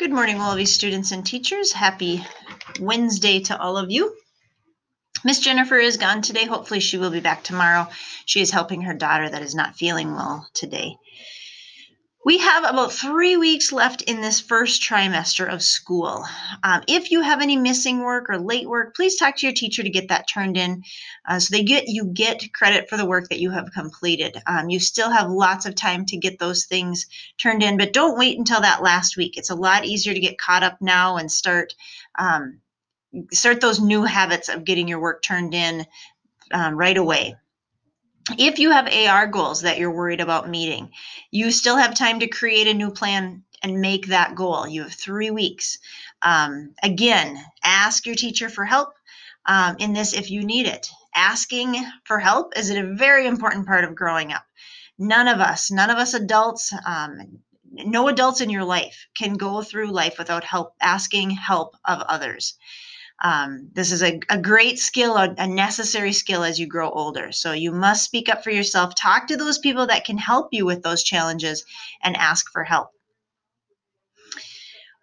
Good morning, Willoughby students and teachers. Happy Wednesday to all of you. Miss Jennifer is gone today. Hopefully, she will be back tomorrow. She is helping her daughter that is not feeling well today. We have about three weeks left in this first trimester of school. Um, if you have any missing work or late work, please talk to your teacher to get that turned in, uh, so they get you get credit for the work that you have completed. Um, you still have lots of time to get those things turned in, but don't wait until that last week. It's a lot easier to get caught up now and start um, start those new habits of getting your work turned in um, right away if you have AR goals that you're worried about meeting, you still have time to create a new plan and make that goal. You have three weeks. Um, again, ask your teacher for help um, in this if you need it. Asking for help is a very important part of growing up. None of us, none of us adults, um, no adults in your life can go through life without help, asking help of others. Um, this is a, a great skill, a, a necessary skill as you grow older. So you must speak up for yourself, talk to those people that can help you with those challenges, and ask for help.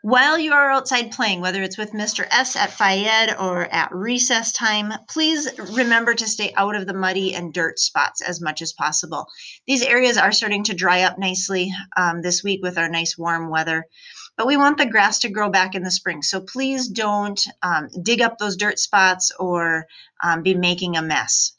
While you are outside playing, whether it's with Mr. S at Fayed or at recess time, please remember to stay out of the muddy and dirt spots as much as possible. These areas are starting to dry up nicely um, this week with our nice warm weather but we want the grass to grow back in the spring. So please don't um, dig up those dirt spots or um, be making a mess.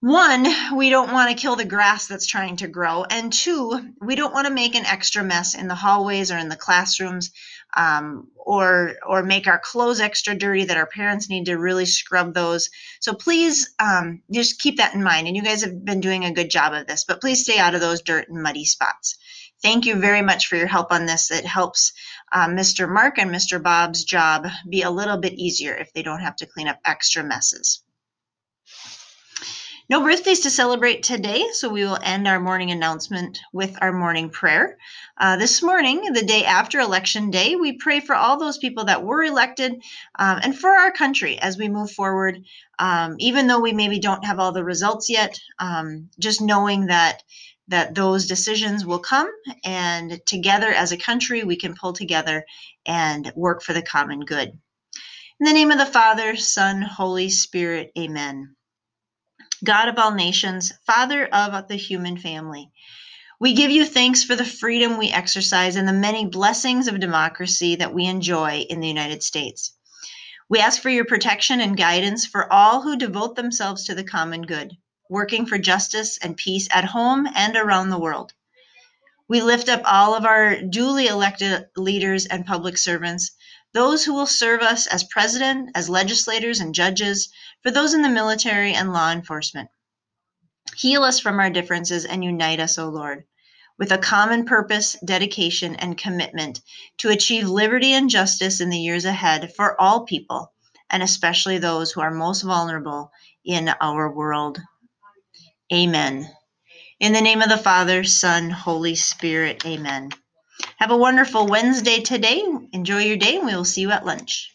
One, we don't want to kill the grass that's trying to grow. And two, we don't want to make an extra mess in the hallways or in the classrooms um, or, or make our clothes extra dirty that our parents need to really scrub those. So please um, just keep that in mind. And you guys have been doing a good job of this, but please stay out of those dirt and muddy spots. Thank you very much for your help on this. It helps uh, Mr. Mark and Mr. Bob's job be a little bit easier if they don't have to clean up extra messes. No birthdays to celebrate today, so we will end our morning announcement with our morning prayer. Uh, this morning, the day after Election Day, we pray for all those people that were elected um, and for our country as we move forward. Um, even though we maybe don't have all the results yet, um, just knowing that that those decisions will come and together as a country we can pull together and work for the common good. In the name of the Father, Son, Holy Spirit, amen. God of all nations, Father of the human family, we give you thanks for the freedom we exercise and the many blessings of democracy that we enjoy in the United States. We ask for your protection and guidance for all who devote themselves to the common good working for justice and peace at home and around the world. We lift up all of our duly elected leaders and public servants, those who will serve us as president, as legislators and judges, for those in the military and law enforcement. Heal us from our differences and unite us, O Lord, with a common purpose, dedication, and commitment to achieve liberty and justice in the years ahead for all people, and especially those who are most vulnerable in our world. Amen. In the name of the Father, Son, Holy Spirit, amen. Have a wonderful Wednesday today. Enjoy your day, and we will see you at lunch.